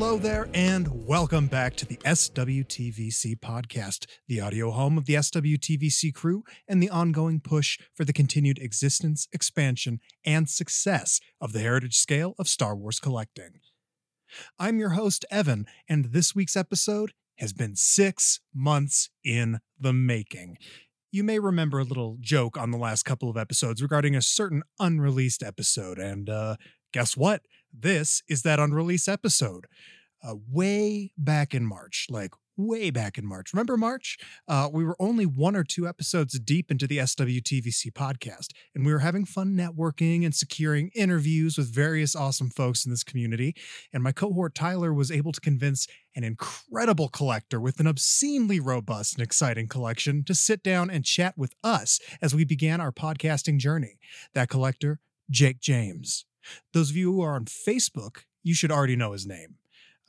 Hello there, and welcome back to the SWTVC podcast, the audio home of the SWTVC crew and the ongoing push for the continued existence, expansion, and success of the heritage scale of Star Wars collecting. I'm your host, Evan, and this week's episode has been six months in the making. You may remember a little joke on the last couple of episodes regarding a certain unreleased episode, and uh, guess what? This is that unreleased episode. Uh, way back in March, like way back in March. Remember March? Uh, we were only one or two episodes deep into the SWTVC podcast, and we were having fun networking and securing interviews with various awesome folks in this community. And my cohort Tyler was able to convince an incredible collector with an obscenely robust and exciting collection to sit down and chat with us as we began our podcasting journey. That collector, Jake James. Those of you who are on Facebook, you should already know his name.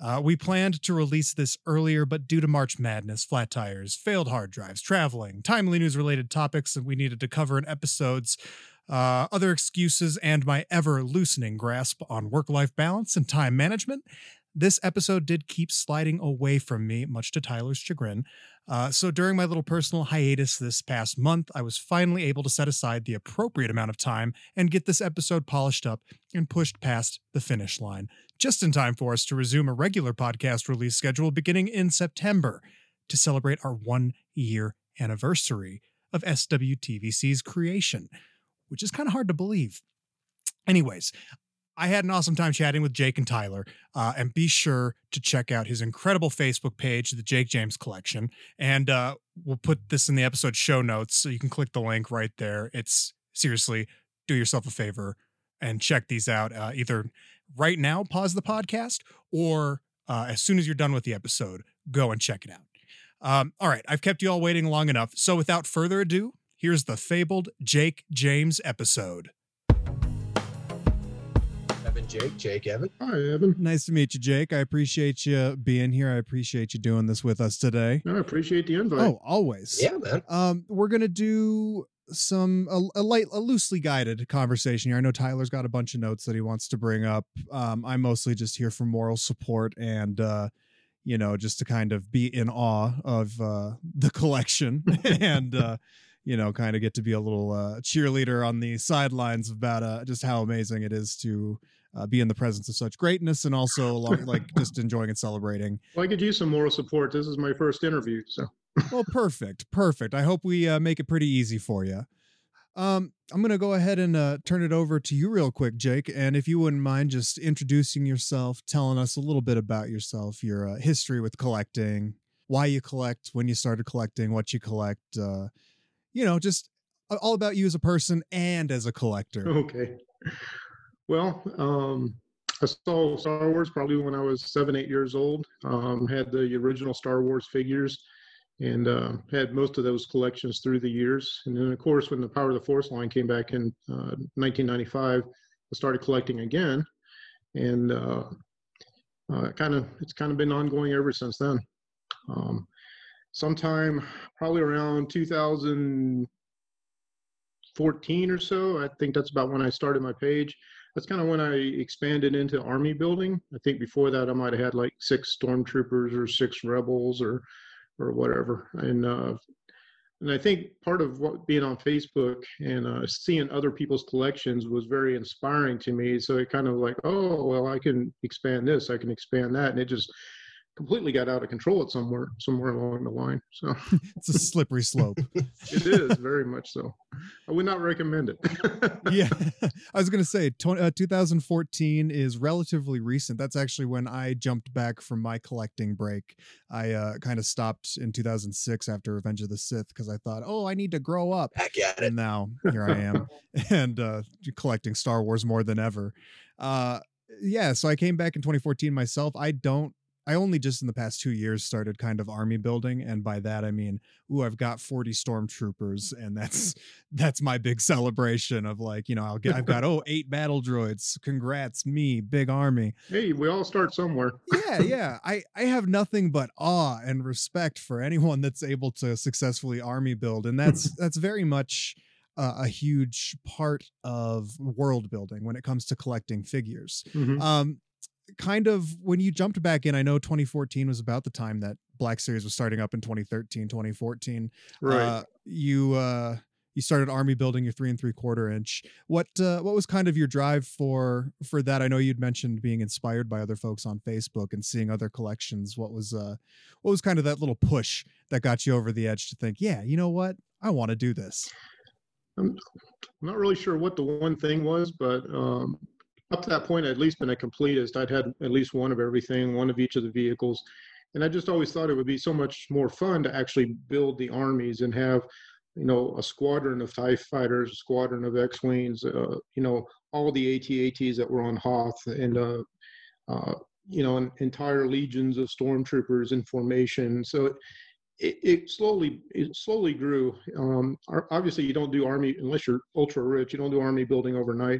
Uh, we planned to release this earlier, but due to March Madness, flat tires, failed hard drives, traveling, timely news related topics that we needed to cover in episodes, uh, other excuses, and my ever loosening grasp on work life balance and time management, this episode did keep sliding away from me, much to Tyler's chagrin. Uh, so during my little personal hiatus this past month, I was finally able to set aside the appropriate amount of time and get this episode polished up and pushed past the finish line, just in time for us to resume a regular podcast release schedule beginning in September to celebrate our one year anniversary of SWTVC's creation, which is kind of hard to believe. Anyways, I had an awesome time chatting with Jake and Tyler. Uh, and be sure to check out his incredible Facebook page, the Jake James Collection. And uh, we'll put this in the episode show notes so you can click the link right there. It's seriously, do yourself a favor and check these out. Uh, either right now, pause the podcast, or uh, as soon as you're done with the episode, go and check it out. Um, all right, I've kept you all waiting long enough. So without further ado, here's the fabled Jake James episode. Evan Jake, Jake Evan. Hi, Evan. Nice to meet you, Jake. I appreciate you being here. I appreciate you doing this with us today. I appreciate the invite. Oh, always. Yeah, man. Um, we're gonna do some a, a light, a loosely guided conversation here. I know Tyler's got a bunch of notes that he wants to bring up. Um, I'm mostly just here for moral support and uh, you know, just to kind of be in awe of uh the collection and uh you know, kind of get to be a little uh, cheerleader on the sidelines about uh, just how amazing it is to uh, be in the presence of such greatness and also along, like just enjoying and celebrating. Well, I could use some moral support. This is my first interview, so. well, perfect, perfect. I hope we uh, make it pretty easy for you. Um, I'm gonna go ahead and uh, turn it over to you real quick, Jake. And if you wouldn't mind just introducing yourself, telling us a little bit about yourself, your uh, history with collecting, why you collect, when you started collecting, what you collect, uh, you know, just all about you as a person and as a collector. Okay. Well, um, I saw Star Wars probably when I was seven, eight years old. Um, had the original Star Wars figures and uh, had most of those collections through the years. And then, of course, when the Power of the Force line came back in uh, 1995, I started collecting again. And uh, kind of, it's kind of been ongoing ever since then. Um, sometime probably around 2014 or so, I think that's about when I started my page that's kind of when I expanded into army building. I think before that I might have had like six stormtroopers or six rebels or or whatever. And uh, and I think part of what being on Facebook and uh, seeing other people's collections was very inspiring to me. So it kind of like, oh well, I can expand this, I can expand that, and it just completely got out of control at somewhere somewhere along the line. So it's a slippery slope. it is very much so. I would not recommend it. yeah, I was going to say 20, uh, 2014 is relatively recent. That's actually when I jumped back from my collecting break. I uh, kind of stopped in 2006 after Revenge of the Sith because I thought, oh, I need to grow up. Back at it. And now here I am and uh, collecting Star Wars more than ever. Uh, yeah, so I came back in 2014 myself. I don't I only just in the past two years started kind of army building, and by that I mean, ooh, I've got forty stormtroopers, and that's that's my big celebration of like, you know, I'll get, I've got oh eight battle droids. Congrats, me, big army. Hey, we all start somewhere. yeah, yeah. I I have nothing but awe and respect for anyone that's able to successfully army build, and that's that's very much. Uh, a huge part of world building when it comes to collecting figures. Mhm. Um, kind of when you jumped back in, I know 2014 was about the time that Black Series was starting up in 2013, 2014. Right. Uh, you uh, you started army building your three and three quarter inch. What uh, what was kind of your drive for for that? I know you'd mentioned being inspired by other folks on Facebook and seeing other collections. What was uh what was kind of that little push that got you over the edge to think, yeah, you know what, I want to do this. I'm not really sure what the one thing was, but um, up to that point, I'd at least been a completist. I'd had at least one of everything, one of each of the vehicles. And I just always thought it would be so much more fun to actually build the armies and have, you know, a squadron of TIE fighters, a squadron of X Wings, uh, you know, all the AT-ATs that were on Hoth and, uh, uh, you know, an entire legions of stormtroopers in formation. So it, it, slowly it slowly grew. Um, obviously, you don't do army unless you're ultra rich. You don't do army building overnight.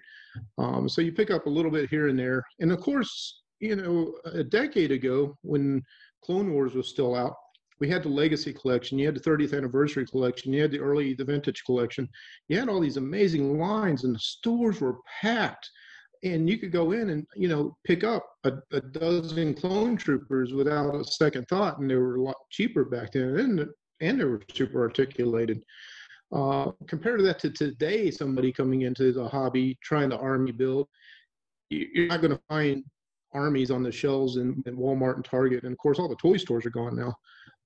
Um, so you pick up a little bit here and there. And of course, you know, a decade ago when Clone Wars was still out, we had the Legacy collection. You had the 30th anniversary collection. You had the early the Vintage collection. You had all these amazing lines, and the stores were packed and you could go in and you know pick up a, a, dozen clone troopers without a second thought and they were a lot cheaper back then and, and they were super articulated. Uh, compared to that to today somebody coming into the hobby trying to army build you're not going to find armies on the shelves in, in, walmart and target and of course all the toy stores are gone now.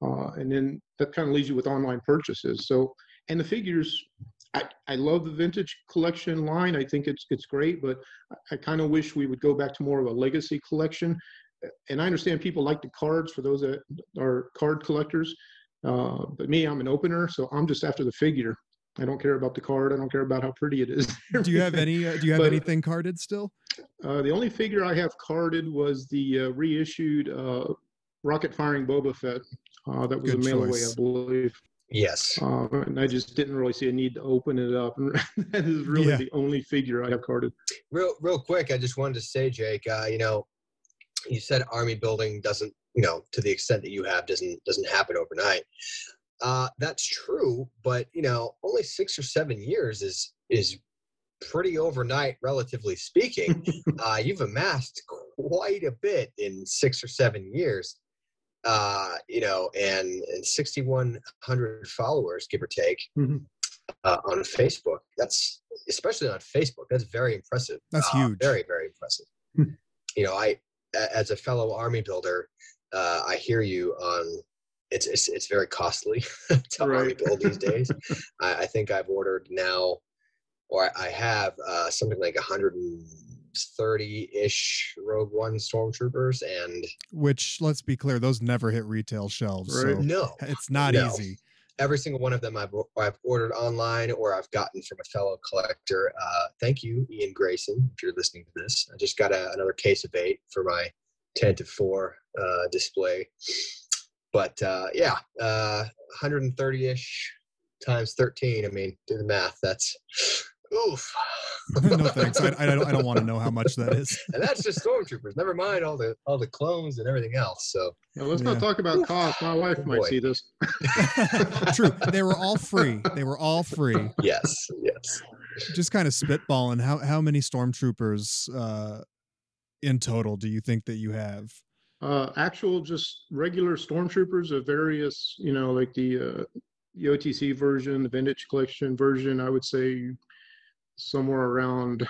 Uh, and then that kind of leaves you with online purchases. So and the figures I, I love the vintage collection line. I think it's it's great, but I, I kind of wish we would go back to more of a legacy collection. And I understand people like the cards for those that are card collectors, uh, but me, I'm an opener, so I'm just after the figure. I don't care about the card. I don't care about how pretty it is. do you have any? Uh, do you have but, anything carded still? Uh, the only figure I have carded was the uh, reissued uh, rocket firing Boba Fett. Uh, that was Good a mail away, I believe. Yes. Uh, and I just didn't really see a need to open it up. And that is really yeah. the only figure I have carded. Real, real quick, I just wanted to say, Jake, uh, you know, you said army building doesn't, you know, to the extent that you have, doesn't doesn't happen overnight. Uh, that's true, but you know, only six or seven years is is pretty overnight, relatively speaking. uh, you've amassed quite a bit in six or seven years uh, you know, and, and 6,100 followers, give or take, mm-hmm. uh, on Facebook. That's especially on Facebook. That's very impressive. That's uh, huge. Very, very impressive. Hmm. you know, I, as a fellow army builder, uh, I hear you on. It's it's, it's very costly to right. army build these days. I, I, think I've ordered now, or I have uh, something like 100 and 30-ish Rogue One stormtroopers and which let's be clear those never hit retail shelves right. so no. it's not no. easy. Every single one of them I've, I've ordered online or I've gotten from a fellow collector. Uh, thank you Ian Grayson if you're listening to this. I just got a, another case of eight for my 10 to 4 uh, display. But uh, yeah 130-ish uh, times 13 I mean do the math that's oof no thanks. I, I, don't, I don't want to know how much that is. and that's just stormtroopers. Never mind all the all the clones and everything else. So yeah, let's yeah. not talk about cost. My wife oh, might boy. see this. True. They were all free. They were all free. Yes. Yes. Just kind of spitballing. How how many stormtroopers uh, in total do you think that you have? Uh, actual, just regular stormtroopers of various, you know, like the uh, the OTC version, the vintage collection version. I would say somewhere around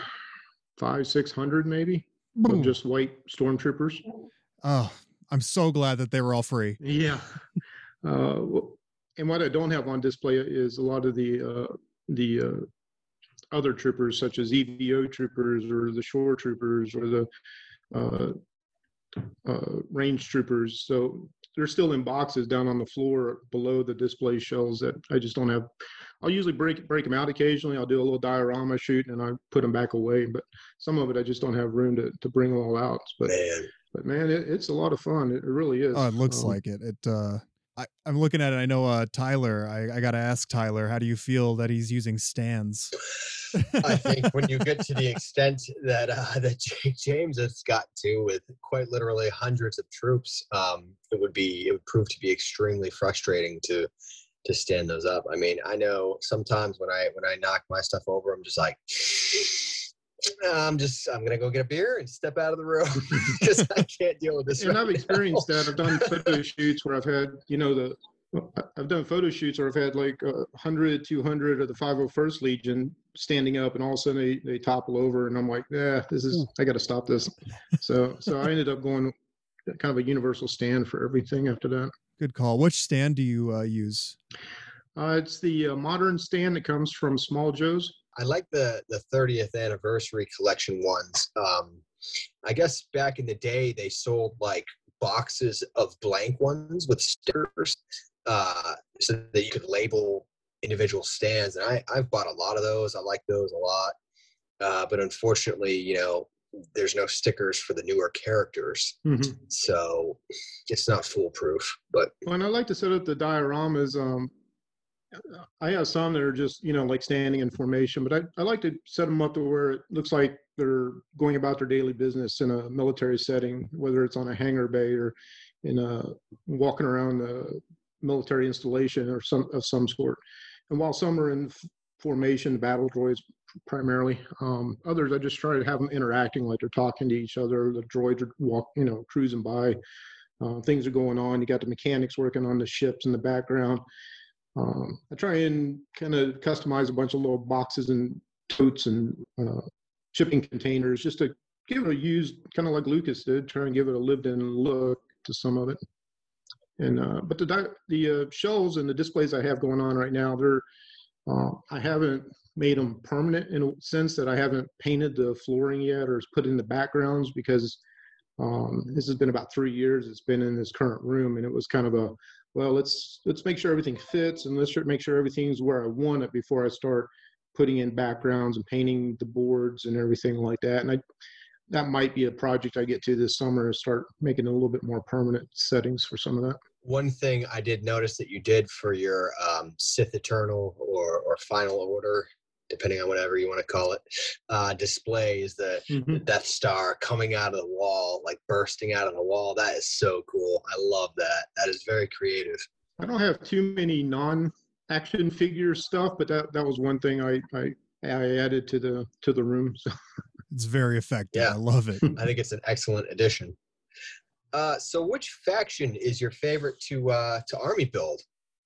five, six hundred maybe of just white stormtroopers. Oh, I'm so glad that they were all free. Yeah. Uh, and what I don't have on display is a lot of the uh, the uh, other troopers, such as EVO troopers or the shore troopers or the uh, uh, range troopers. So they're still in boxes down on the floor below the display shelves that I just don't have. I'll usually break break them out occasionally. I'll do a little diorama shoot and I put them back away. But some of it I just don't have room to, to bring them all out. But man, but man, it, it's a lot of fun. It, it really is. Oh, it looks um, like it. It. uh I, I'm looking at it. I know uh, Tyler. I, I got to ask Tyler, how do you feel that he's using stands? I think when you get to the extent that uh, that Jake James has got to, with quite literally hundreds of troops, um, it would be it would prove to be extremely frustrating to to stand those up. I mean, I know sometimes when I when I knock my stuff over, I'm just like, I'm just I'm gonna go get a beer and step out of the room because I can't deal with this. And right I've experienced now. that. I've done photo shoots where I've had, you know, the I've done photo shoots where I've had like uh, 100, 200 of the 501st Legion standing up, and all of a sudden they, they topple over, and I'm like, yeah, this is I got to stop this. So so I ended up going kind of a universal stand for everything after that. Good call. Which stand do you uh, use? Uh, it's the uh, modern stand that comes from Small Joe's. I like the the 30th anniversary collection ones. Um, I guess back in the day they sold like boxes of blank ones with stickers, uh, so that you could label individual stands. And I I've bought a lot of those. I like those a lot. Uh, but unfortunately, you know, there's no stickers for the newer characters, Mhm. so it's not foolproof. But Well, and I like to set up the dioramas. Um, I have some that are just, you know, like standing in formation, but I, I like to set them up to where it looks like they're going about their daily business in a military setting, whether it's on a hangar bay or in a walking around a military installation or some of some sort. And while some are in formation, battle droids primarily, um, others I just try to have them interacting like they're talking to each other. The droids are walk, you know, cruising by. Uh, things are going on. You got the mechanics working on the ships in the background. Um, I try and kind of customize a bunch of little boxes and totes and uh, shipping containers just to give it a used, kind of like Lucas did, try and give it a lived-in look to some of it. And uh, but the the uh, shelves and the displays I have going on right now, they're uh, I haven't made them permanent in a sense that I haven't painted the flooring yet or put in the backgrounds because um, this has been about three years. It's been in this current room, and it was kind of a well, let's let's make sure everything fits, and let's make sure everything's where I want it before I start putting in backgrounds and painting the boards and everything like that. And I that might be a project I get to this summer is start making a little bit more permanent settings for some of that. one thing I did notice that you did for your um, Sith Eternal or or Final Order, depending on whatever you want to call it, uh, display is the, the Death Star coming out of the wall, like bursting out of the wall. That is so cool. I love that. That is very creative. I don't have too many non-action figure stuff, but that that was one thing I I, I added to the to the room. So It's very effective. Yeah. I love it. I think it's an excellent addition. Uh, so, which faction is your favorite to uh, to army build,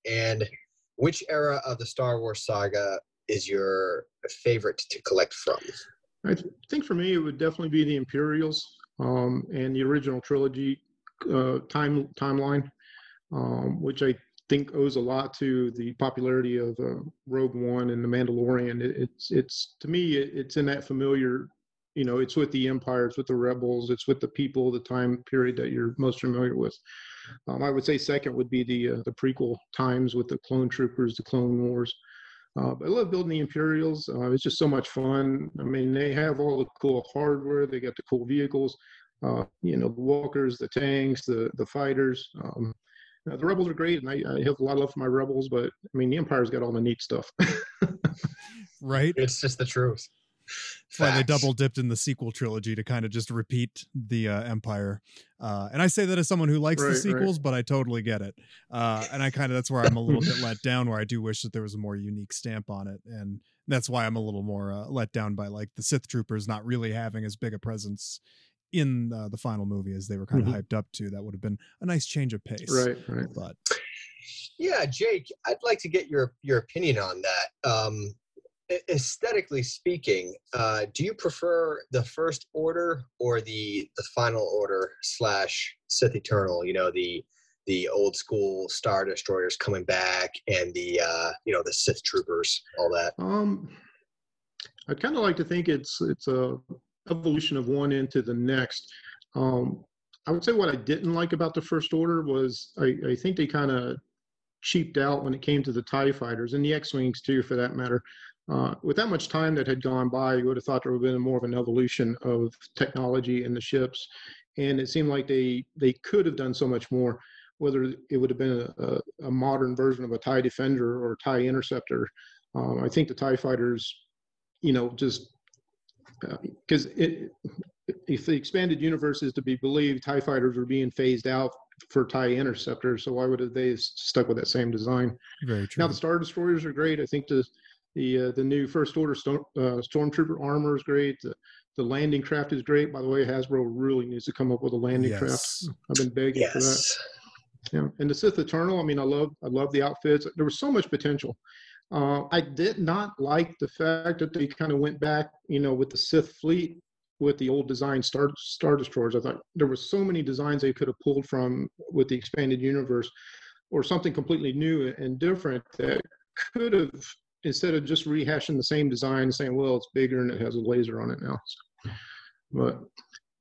and which era of the Star Wars saga is your favorite to collect from? I th- think for me it would definitely be the Imperials um, and the original trilogy uh, time timeline, um, which I think owes a lot to the popularity of uh, Rogue One and The Mandalorian. It, it's it's to me it, it's in that familiar, you know, it's with the Empire, it's with the Rebels, it's with the people, the time period that you're most familiar with. Um, I would say second would be the uh, the prequel times with the clone troopers, the Clone Wars. Uh, but I love building the Imperials. Uh, it's just so much fun. I mean, they have all the cool hardware. They got the cool vehicles. Uh, you know, the walkers, the tanks, the the fighters. Um, the rebels are great, and I, I have a lot of love for my rebels. But I mean, the Empire's got all the neat stuff. Right? It's just the truth. That's why they double dipped in the sequel trilogy to kind of just repeat the uh, Empire. Uh, and I say that as someone who likes Right, the right. sequels, but I totally get it. Uh, and I kind of that's where I'm a little bit let down, where I do wish that there was a more unique stamp on it, and that's why I'm a little more uh, let down by like the Sith troopers not really having as big a presence in uh, the final movie as they were kind of Mhm. hyped up to. That would have been a nice change of pace. right, right. But Yeah, Jake, I'd like to get your your opinion on that. Um, a- aesthetically speaking, uh, do you prefer the First Order or the the Final Order slash Sith Eternal? You know, the the old school Star Destroyers coming back and the uh, you know the Sith Troopers, all that. Um, I'd kind of like to think it's it's a evolution of one into the next. Um, I would say what I didn't like about the First Order was I, I think they kind of cheaped out when it came to the Tie Fighters and the X-wings too, for that matter. Uh, with that much time that had gone by, you would have thought there would have been more of an evolution of technology in the ships, and it seemed like they they could have done so much more. Whether it would have been a, a, a modern version of a Tie Defender or Tie Interceptor, um, I think the Tie Fighters, you know, just because it, if the expanded universe is to be believed, Tie Fighters were being phased out for Tie Interceptors, so why would have they stuck with that same design? very true. Now the Star Destroyers are great. I think the the uh, the new First Order storm, uh, Stormtrooper armor is great. The The landing craft is great. By the way, Hasbro really needs to come up with a landing craft. I've been begging for that. Yeah, and the Sith Eternal. I mean, I love I love the outfits. There was so much potential. Uh, I did not like the fact that they kind of went back, you know, with the Sith fleet with the old design star star destroyers. I thought there were so many designs they could have pulled from with the expanded universe, or something completely new and different that could have instead of just rehashing the same design, saying, "Well, it's bigger and it has a laser on it now." So, but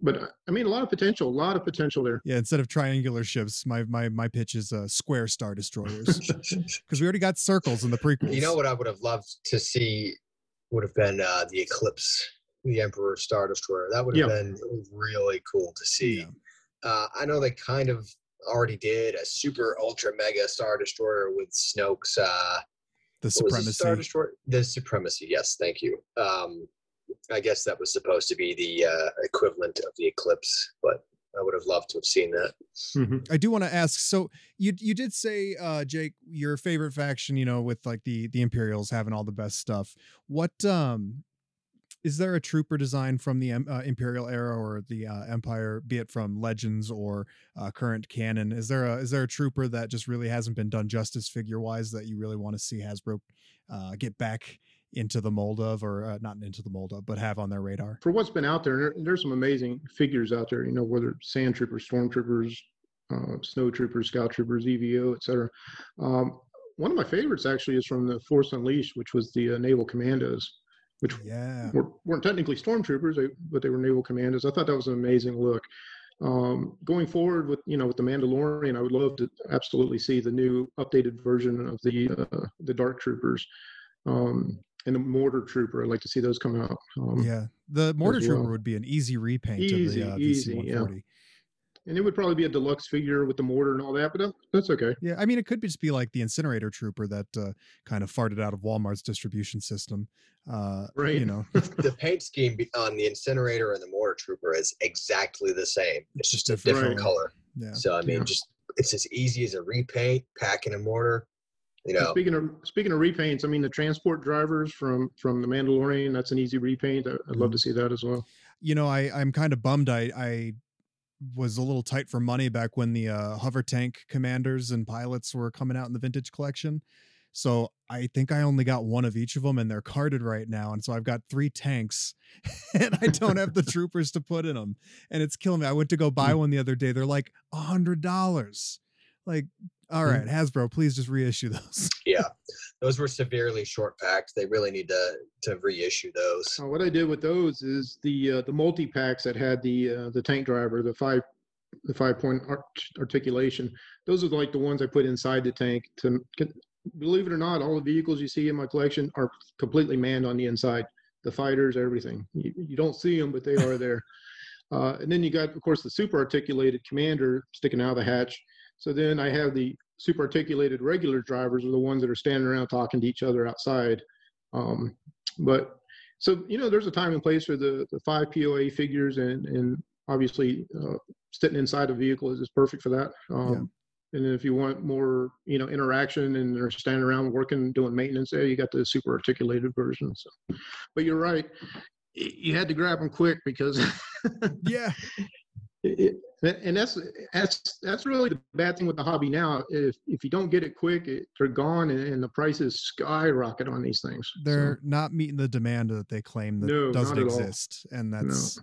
but I mean, a lot of potential, a lot of potential there. Yeah, instead of triangular ships, my my my pitch is uh, square star destroyers because we already got circles in the prequels. You know what I would have loved to see would have been uh, the Eclipse, the Emperor Star Destroyer. That would have Yeah. been really cool to see. Yeah. Uh, I know they kind of already did a super ultra mega Star Destroyer with Snoke's uh, the it, Star supremacy. Destroyer. The Supremacy. Yes, thank you. Um, I guess that was supposed to be the uh, equivalent of the Eclipse, but I would have loved to have seen that. Mhm. I do want to ask. So you you did say, uh, Jake, your favorite faction, you know, with like the the Imperials having all the best stuff. What um is there a trooper design from the uh, Imperial era or the uh, Empire, be it from Legends or uh, current canon? Is there a is there a trooper that just really hasn't been done justice figure wise that you really want to see Hasbro uh, get back into the mold of, or uh, not into the mold of, but have on their radar? for what's been out there, there- there's some amazing figures out there. You know, whether sand troopers, storm troopers, uh, snow troopers, scout troopers, EVO, etc. Um, one of my favorites actually is from the Force Unleashed, which was the uh, Naval Commandos, which Yeah, were, weren't technically stormtroopers, but they were naval commanders. I thought that was an amazing look. Um, going forward with you know with the Mandalorian, I would love to absolutely see the new updated version of the uh, the Dark Troopers um, and the Mortar Trooper. I'd like to see those come out. Um, yeah. The mortar as trooper well. would be an easy repaint Easy, of the uh, easy, VC yeah. 140. And it would probably be a deluxe figure with the mortar and all that, but that's okay. Yeah, I mean, it could just be like the incinerator trooper that uh, kind of farted out of Walmart's distribution system. Uh, Right. You know, the paint scheme on the incinerator and the mortar trooper is exactly the same. It's Just just a different different color. color. yeah. So I mean, Yeah. just it's as easy as a repaint, packing a mortar. You And know, Speaking of speaking of repaints, I mean the transport drivers from from the Mandalorian. That's an easy repaint. I, I'd love to see that as well. You know, I I'm kind of bummed. I I was a little tight for money back when the uh, hover tank commanders and pilots were coming out in the vintage collection. So I think I only got one of each of them, and they're carded right now. And so I've got three tanks, and I don't have the troopers to put in them, and it's killing me. I went to go buy one the other day. They're like a hundred dollars. Like, all right, Hasbro, please just reissue those. yeah, those were severely short packed. They really need to to reissue those. Uh, what I did with those is the uh, the multi packs that had the uh, the tank driver, the five the five point art- articulation. Those are like the ones I put inside the tank. To believe it or not, all the vehicles you see in my collection are completely manned on the inside. The fighters, everything. You, you don't see them, but they are there. Uh, and then you got, of course, the super articulated commander sticking out of the hatch. So then I have the super articulated regular drivers are the ones that are standing around talking to each other outside. Um, but so you know, there's a time and place for the the five POA figures, and and obviously uh, sitting inside a vehicle is, is perfect for that. Um, And then if you want more, you know, interaction and they're standing around working, doing maintenance, there you got the super articulated version. So, but you're right, you had to grab them quick because yeah, it, it- and that's that's that's really the bad thing with the hobby now. If if you don't get it quick, it, they're gone, and, and the prices skyrocket on these things. They're not meeting the demand that they claim that No, doesn't not at all. exist and that's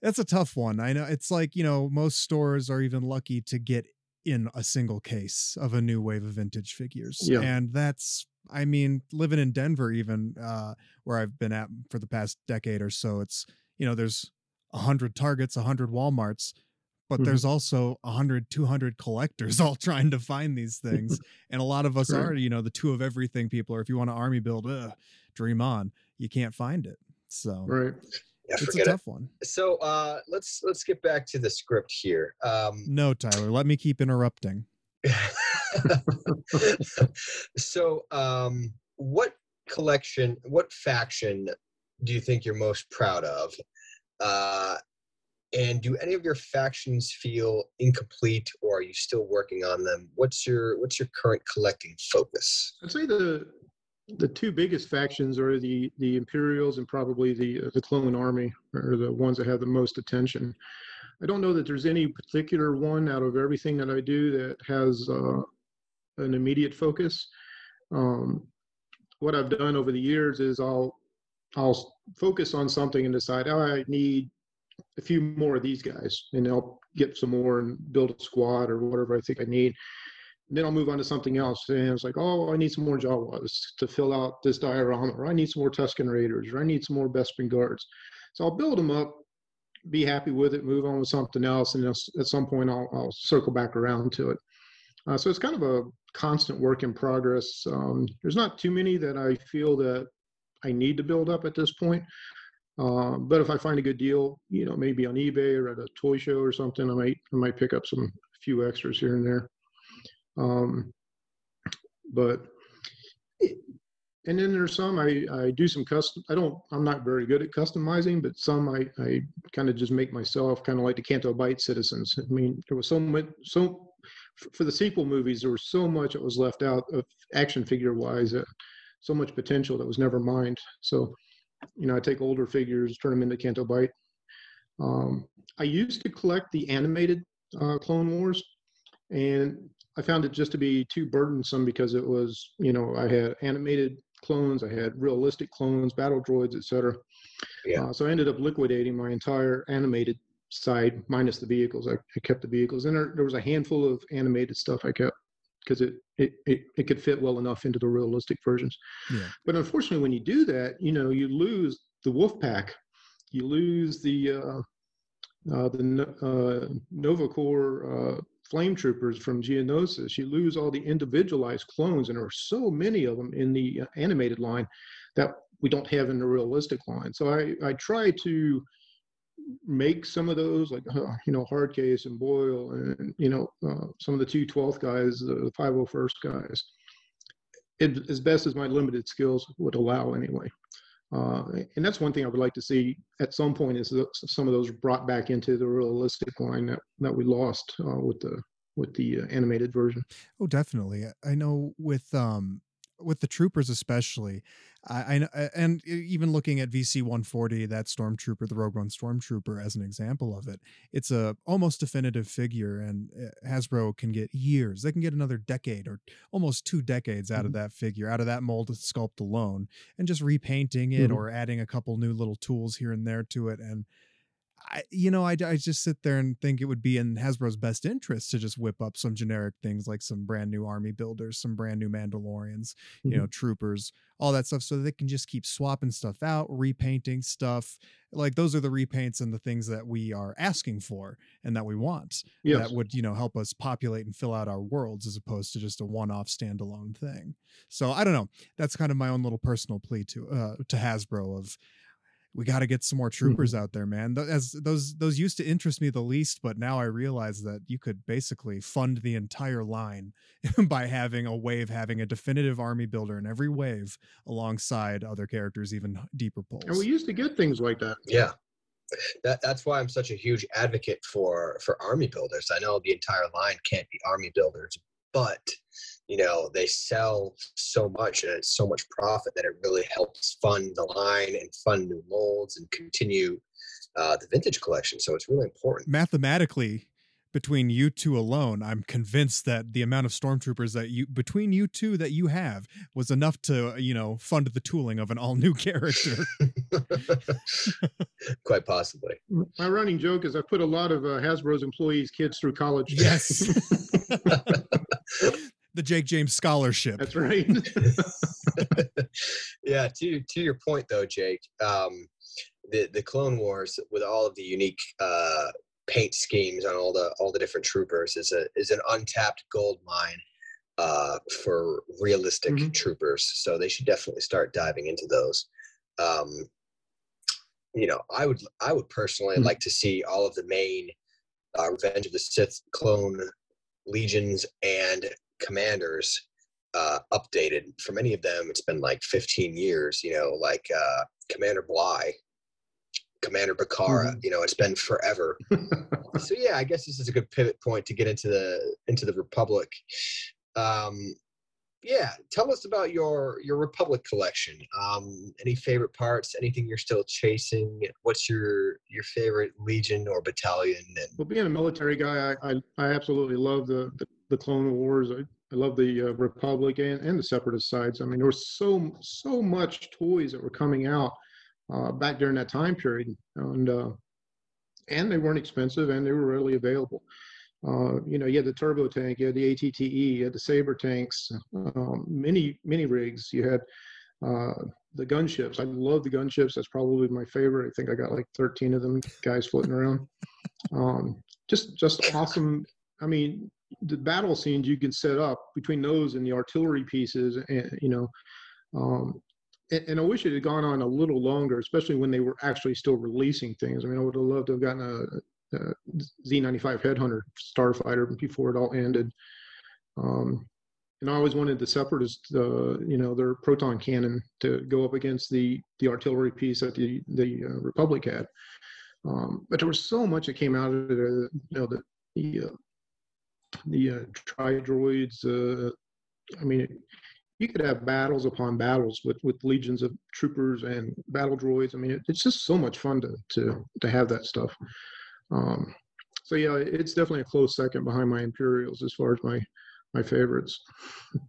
that's a tough one i know it's like you know most stores are even lucky to get in a single case of a new wave of vintage figures Yeah. and that's i mean living in denver even uh where i've been at for the past decade or so it's you know there's a hundred targets a hundred walmarts but Mhm. there's also a hundred, two hundred collectors all trying to find these things and a lot of us Right. are you know the two of everything people or if you want to army build ugh, dream on you can't find it so right. Yeah, it's a forget it. tough one So uh, let's let's get back to the script here. Um, no tyler let me keep interrupting so, um, what collection, what faction do you think you're most proud of? Uh, and do any of your factions feel incomplete, or are you still working on them? What's your What's your current collecting focus? I'd say the the two biggest factions are the the Imperials and probably the uh, the Clone Army are the ones that have the most attention. I don't know that there's any particular one out of everything that I do that has uh, an immediate focus. Um, what I've done over the years is I'll I'll focus on something and decide, oh, I need a few more of these guys, and I'll get some more and build a squad or whatever I think I need. And then I'll move on to something else. And it's like, oh, I need some more Jawas to fill out this diorama, or I need some more Tusken Raiders, or I need some more Bespin Guards. So I'll build them up, be happy with it, move on with something else, and at some point I'll, I'll circle back around to it. Uh, so it's kind of a constant work in progress. Um, there's not too many that I feel that I need to build up at this point. Uh, but if I find a good deal, you know, maybe on eBay or at a toy show or something, I might I might pick up some few extras here and there. Um, but and then there's some I, I do some custom I don't I'm not very good at customizing, but some I, I kind of just make myself kind of like the Canto Bight citizens. I mean, there was so much so for the sequel movies, there was so much that was left out of action figure wise, so much potential that was never mined. So, you know, I take older figures, turn them into Canto Bight. Um, I used to collect the animated uh, Clone Wars, and I found it just to be too burdensome because it was, you know, I had animated clones, I had realistic clones, battle droids, etc. Yeah. Uh, so I ended up liquidating my entire animated side minus the vehicles. I, I kept the vehicles, and there, there was a handful of animated stuff I kept because it, it, it it could fit well enough into the realistic versions. Yeah. But unfortunately, when you do that, you know you lose the wolf pack, you lose the uh, uh, the uh, Nova Corps uh, flame troopers from Geonosis. You lose all the individualized clones, and there are so many of them in the uh, animated line that we don't have in the realistic line. So I I try to make some of those like uh, you know hardcase and boil and you know uh, some of the 212th guys the 501st guys it, as best as my limited skills would allow anyway. Uh, and that's one thing i would like to see at some point is some of those brought back into the realistic line that, that we lost uh, with the with the uh, animated version. Oh definitely. I know with um with the troopers especially I, I and even looking at VC 140 that stormtrooper the Rogue One stormtrooper as an example of it it's a almost definitive figure and uh, Hasbro can get years they can get another decade or almost two decades out mm-hmm. of that figure out of that mold sculpt alone and just repainting it mm-hmm. or adding a couple new little tools here and there to it and I, you know, I, I just sit there and think it would be in Hasbro's best interest to just whip up some generic things like some brand new army builders, some brand new Mandalorians, mm-hmm. you know, troopers, all that stuff, so they can just keep swapping stuff out, repainting stuff. Like those are the repaints and the things that we are asking for and that we want. Yes. That would, you know, help us populate and fill out our worlds as opposed to just a one-off standalone thing. So I don't know. That's kind of my own little personal plea to uh, to Hasbro of we got to get some more troopers mm-hmm. out there, man. As those those used to interest me the least, but now I realize that you could basically fund the entire line by having a wave, having a definitive army builder in every wave alongside other characters, even deeper pulls. And we used to get things like that. Yeah. That, that's why I'm such a huge advocate for for army builders. I know the entire line can't be army builders, but you know they sell so much and it's so much profit that it really helps fund the line and fund new molds and continue uh, the vintage collection. So it's really important. Mathematically between you two alone i'm convinced that the amount of stormtroopers that you between you two that you have was enough to you know fund the tooling of an all new character. Quite possibly. My running joke is i put a lot of uh, hasbro's employees kids through college. Yes the Jake James Scholarship. That's right. yeah. To to your point though, Jake, um, the the Clone Wars with all of the unique uh, paint schemes on all the all the different troopers is a is an untapped gold mine uh, for realistic mm-hmm. troopers. So they should definitely start diving into those. Um, you know, I would I would personally mm-hmm. like to see all of the main uh, Revenge of the Sith clone legions and commanders uh, updated. For many of them, it's been like 15 years. You know, like uh, Commander Bly, Commander Bacara, Mm-hmm. You know, it's been forever. so yeah, I guess this is a good pivot point to get into the into the Republic. Um, yeah, tell us about your your Republic collection. Um, any favorite parts? Anything you're still chasing? What's your your favorite legion or battalion? And well, being a military guy, I I, I absolutely love the, the, the Clone Wars. I, I love the uh, Republic and, and the Separatist sides. I mean, there was so so much toys that were coming out uh, back during that time period, and uh, and they weren't expensive and they were readily available. Uh, you know, you had the turbo tank, you had the ATTE, you had the Saber tanks, um, many mini rigs. You had uh, the gunships. I love the gunships. That's probably my favorite. I think I got like 13 of them guys floating around. Um, just just awesome. I mean, the battle scenes you can set up between those and the artillery pieces, and you know, um, and, and, I wish it had gone on a little longer, especially when they were actually still releasing things. I mean, I would have loved to have gotten a, uh, Z95 Headhunter starfighter before it all ended. Um, and I always wanted the separatist, uh, you know, their proton cannon to go up against the the artillery piece that the the uh, Republic had. Um, but there was so much that came out of it. Uh, you know, the the uh, the uh, tri droids. Uh, I mean, it, you could have battles upon battles with with legions of troopers and battle droids. I mean, it, it's just so much fun to to to have that stuff. Um, so yeah, it's definitely a close second behind my Imperials as far as my my favorites.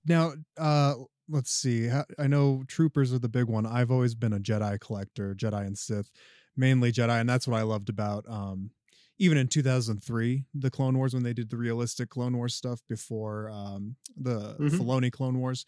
Now, uh, let's see. I know troopers are the big one. I've always been a Jedi collector, Jedi and Sith, mainly Jedi, and that's what I loved about. Um, even in 2003, the Clone Wars when they did the realistic Clone Wars stuff before um, the mm-hmm. Filoni Clone Wars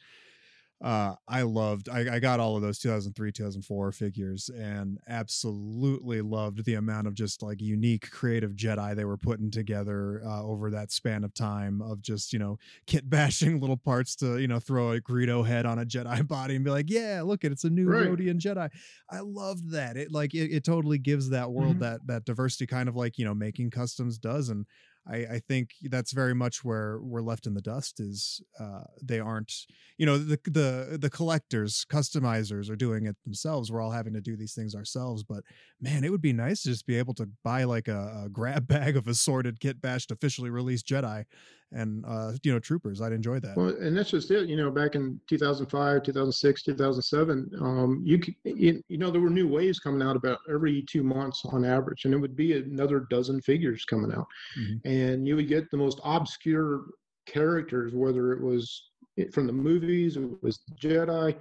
uh, I loved. I, I, got all of those 2003, 2004 figures, and absolutely loved the amount of just like unique, creative Jedi they were putting together uh, over that span of time. Of just you know kit bashing little parts to you know throw a Greedo head on a Jedi body and be like, yeah, look it, it's a new right. Rodian Jedi. I loved that. It like it, it totally gives that world mm-hmm. that that diversity, kind of like you know making customs does, and I, I think that's very much where we're left in the dust is uh, they aren't you know the the the collectors customizers are doing it themselves. We're all having to do these things ourselves but man it would be nice to just be able to buy like a, a grab bag of assorted kit bashed officially released jedi and uh, you know troopers i'd enjoy that well and that's just it you know back in 2005 2006 2007 um, you, you you know there were new waves coming out about every two months on average and it would be another dozen figures coming out mm-hmm. and you would get the most obscure characters whether it was from the movies it was jedi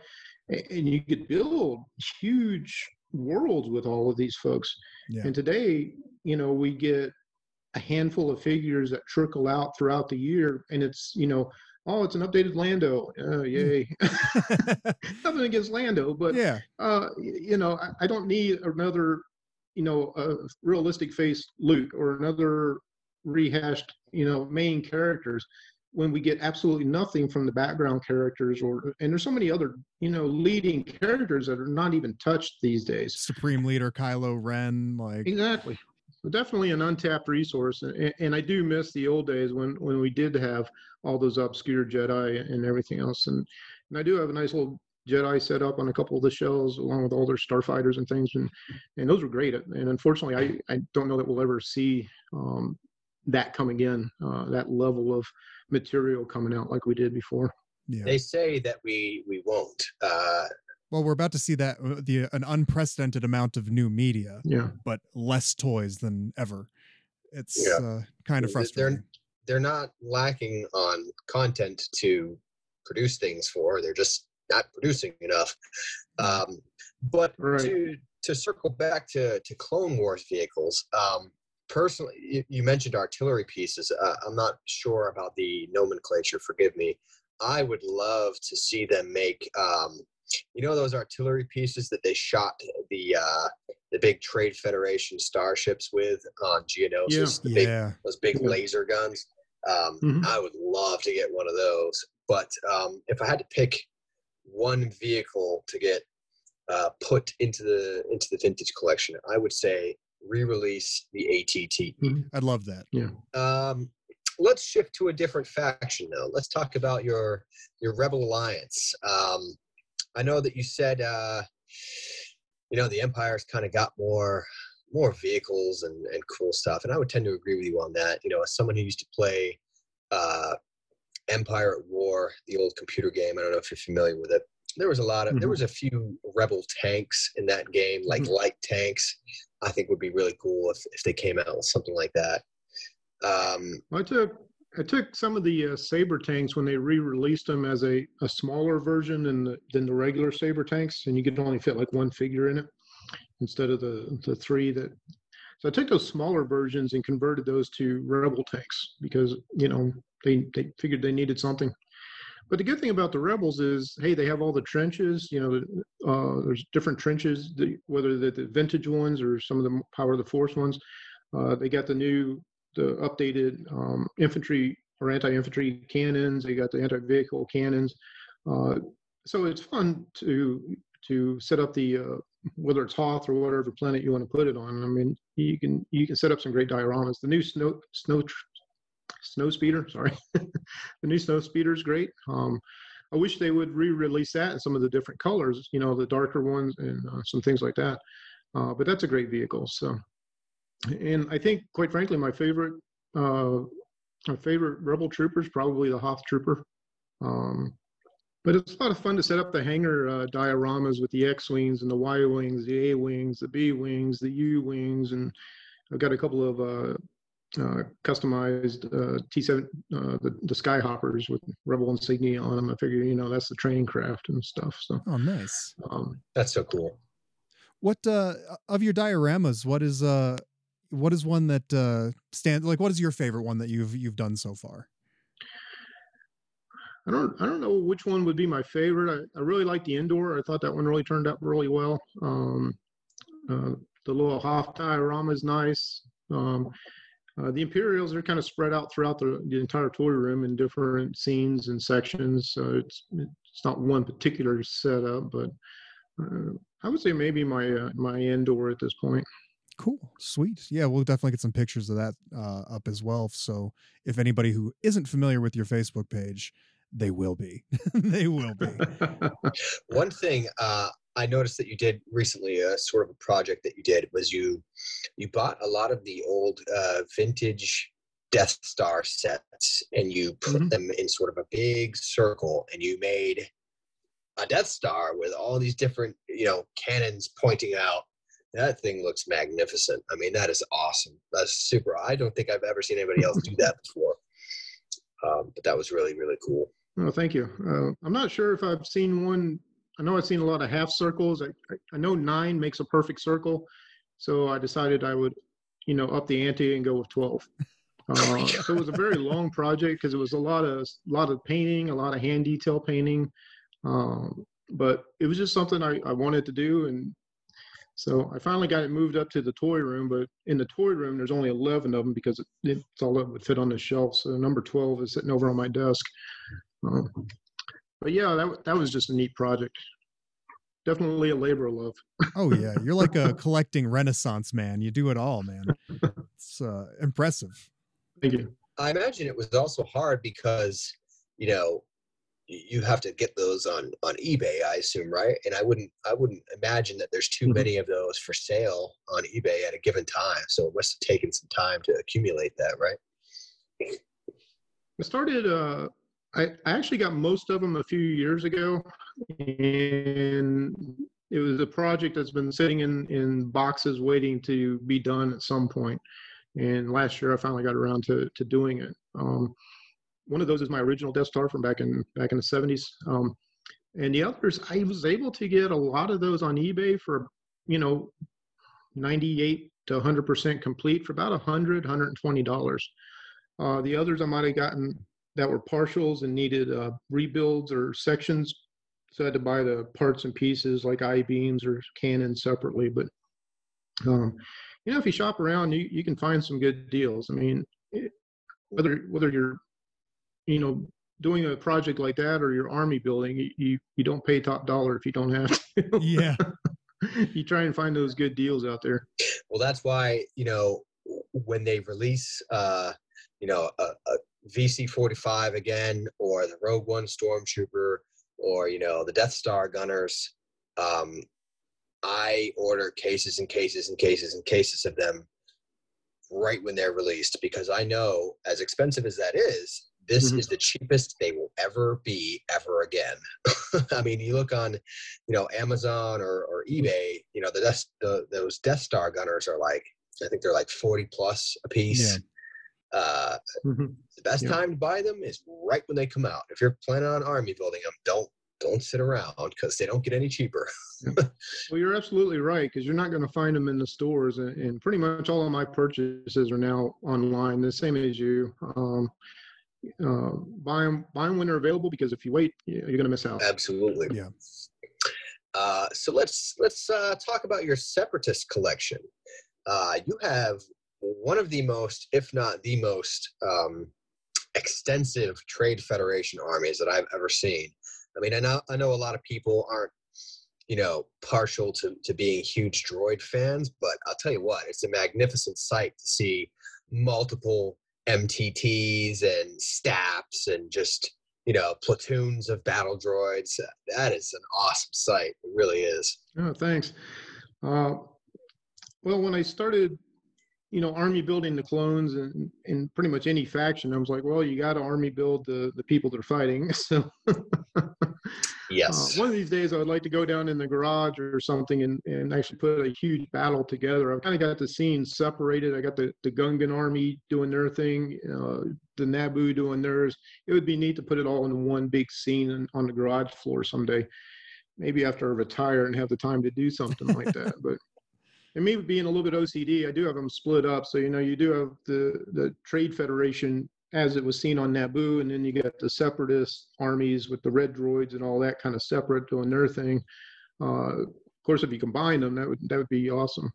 and you could build huge worlds with all of these folks yeah. and today you know we get a handful of figures that trickle out throughout the year, and it's you know, oh, it's an updated Lando, uh, yay! Nothing against Lando, but yeah, uh, you know, I, I, don't need another, you know, uh, realistic face Luke or another rehashed, you know, main characters when we get absolutely nothing from the background characters or and there's so many other you know leading characters that are not even touched these days. Supreme leader kylo ren like exactly definitely an untapped resource and, and, i do miss the old days when when we did have all those obscure jedi and everything else. And and i do have a nice little jedi set up on a couple of the shells along with all their starfighters and things. And and those were great. And unfortunately i i don't know that we'll ever see um, that coming in uh, that level of material coming out like we did before. Yeah. they say that we we won't uh, well we're about to see that uh, the an unprecedented amount of new media yeah. but less toys than ever. It's yeah. uh, kind of frustrating. they're, they're not lacking on content to produce things for they're just not producing enough. Um, but right. to to circle back to to clone wars vehicles um, personally you, you, mentioned artillery pieces. Uh, i'm not sure about the nomenclature forgive me. I would love to see them make um, you know those artillery pieces that they shot the uh, the big Trade Federation starships with on Geonosis, yeah. the big, yeah. those big laser guns. Um, mm-hmm. I would love to get one of those, but um, if I had to pick one vehicle to get uh, put into the into the vintage collection, I would say re-release the ATT. Mm-hmm. I'd love that. Yeah. Um, let's shift to a different faction though. Let's talk about your your Rebel Alliance. Um, I know that you said, uh, you know, the Empire's kind of got more more vehicles and, and cool stuff, and I would tend to agree with you on that. You know, as someone who used to play uh, Empire at War, the old computer game. I don't know if you're familiar with it. There was a lot of, mm-hmm. there was a few rebel tanks in that game, like mm-hmm. light tanks. I think would be really cool if, if they came out with something like that. Um, I took I took some of the uh, saber tanks when they re-released them as a, a smaller version than the than the regular saber tanks, and you could only fit like one figure in it instead of the the three that. So I took those smaller versions and converted those to rebel tanks because you know they they figured they needed something. But the good thing about the rebels is, hey, they have all the trenches. You know, uh, there's different trenches, whether they're the vintage ones or some of the Power of the Force ones. Uh, they got the new the updated um, infantry or anti-infantry cannons. They got the anti-vehicle cannons. Uh, so it's fun to to set up the uh, whether it's Hoth or whatever planet you want to put it on. I mean, you can you can set up some great dioramas. The new snow snow snow speeder, sorry, the new snow speeder is great. Um, I wish they would re-release that in some of the different colors, you know, the darker ones and uh, some things like that. Uh, but that's a great vehicle. So and I think, quite frankly, my favorite uh, my favorite Rebel trooper is probably the Hoth Trooper. Um, but it's a lot of fun to set up the hangar uh, dioramas with the X wings and the Y wings, the A wings, the B wings, the U wings, and I've got a couple of uh, uh, customized uh, T7 uh, the, the Skyhoppers with Rebel insignia on them. I figure you know that's the training craft and stuff. So oh, nice. Um, that's so cool. What uh, of your dioramas? What is uh what is one that uh stand like what is your favorite one that you've you've done so far i don't i don't know which one would be my favorite i, I really like the indoor i thought that one really turned out really well um uh, the little Hoth diorama is nice um uh, the Imperials are kind of spread out throughout the, the entire toy room in different scenes and sections. So it's it's not one particular setup, but uh, I would say maybe my uh, my indoor at this point. Cool. Sweet. Yeah, we'll definitely get some pictures of that uh, up as well. So if anybody who isn't familiar with your Facebook page, they will be. they will be. One thing uh, I noticed that you did recently, a uh, sort of a project that you did, was you you bought a lot of the old uh, vintage Death Star sets and you put mm-hmm. them in sort of a big circle, and you made a Death Star with all these different you know cannons pointing out that thing looks magnificent. I mean, that is awesome. That's super. I don't think I've ever seen anybody else do that before. Um, but that was really, really cool. Oh, thank you. Uh, I'm not sure if I've seen one. I know I've seen a lot of half circles. I, I, know nine makes a perfect circle. So I decided I would, you know, up the ante and go with 12. Uh, so it was a very long project because it was a lot of lot of painting, a lot of hand detail painting. Um, but it was just something I, I wanted to do, and so I finally got it moved up to the toy room, but in the toy room, there's only 11 of them because it, it's all that would fit on the shelf. So number 12 is sitting over on my desk. Um, but yeah, that, that was just a neat project. Definitely a labor of love. oh yeah, you're like a collecting renaissance man. You do it all, man. It's uh, impressive. Thank you. I imagine it was also hard because, you know, you have to get those on on ebay i assume right and i wouldn't i wouldn't imagine that there's too mm-hmm. many of those for sale on ebay at a given time so it must have taken some time to accumulate that right i started uh i, I actually got most of them a few years ago and it was a project that's been sitting in in boxes waiting to be done at some point. point and last year i finally got around to to doing it um, one of those is my original Death Star from back in back in the 70s. Um, and the others, I was able to get a lot of those on eBay for, you know, 98 to 100% complete for about 100, 120 dollars. Uh, the others I might have gotten that were partials and needed uh, rebuilds or sections, so I had to buy the parts and pieces like I beams or cannons separately. But um, you know, if you shop around, you, you can find some good deals. I mean, it, whether whether you're you know, doing a project like that or your army building, you you don't pay top dollar if you don't have to. Yeah. you try and find those good deals out there. Well, that's why you know when they release, uh, you know, a, a VC-45 again, or the Rogue One Stormtrooper, or you know, the Death Star Gunners. Um, I order cases and cases and cases and cases of them right when they're released because I know, as expensive as that is, this Mhm. is the cheapest they will ever be ever again. I mean, you look on, you know, Amazon or, or eBay, you know, the, Death, the those Death Star gunners are like, I think they're like 40 plus a piece. Uh, Mhm. the best Yeah. time to buy them is right when they come out. If you're planning on army building them, don't don't sit around because they don't get any cheaper. Well, you're absolutely right because you're not going to find them in the stores, and, and pretty much all of my purchases are now online, the same as you. Um, uh, buy them, buy 'em when they're available because if you wait, you- you're going to miss out. Absolutely. Yeah. Uh, so let's let's uh, talk about your separatist collection. Uh, you have one of the most, if not the most, um, extensive trade federation armies that I've ever seen. I mean, I know I know a lot of people aren't, you know, partial to to being huge droid fans, but I'll tell you what, it's a magnificent sight to see multiple MTTs and staps and just you know platoons of battle droids. That is an awesome sight. It really is. Oh, thanks. Uh, well, when I started, you know, army building the clones and in pretty much any faction, I was like, well, you got to army build the the people that are fighting. So. Yes. Uh, one of these days, I would like to go down in the garage or something and, and actually put a huge battle together. I've kind of got the scenes separated. I got the, the Gungan army doing their thing, uh, the Naboo doing theirs. It would be neat to put it all in one big scene on the garage floor someday. Maybe after I retire and have the time to do something like that. But and me being a little bit OCD, I do have them split up. So you know, you do have the the Trade Federation as it was seen on Naboo, and then you get the separatist armies with the red droids and all that kind of separate doing their thing. Uh, of course, if you combine them, that would that would be awesome.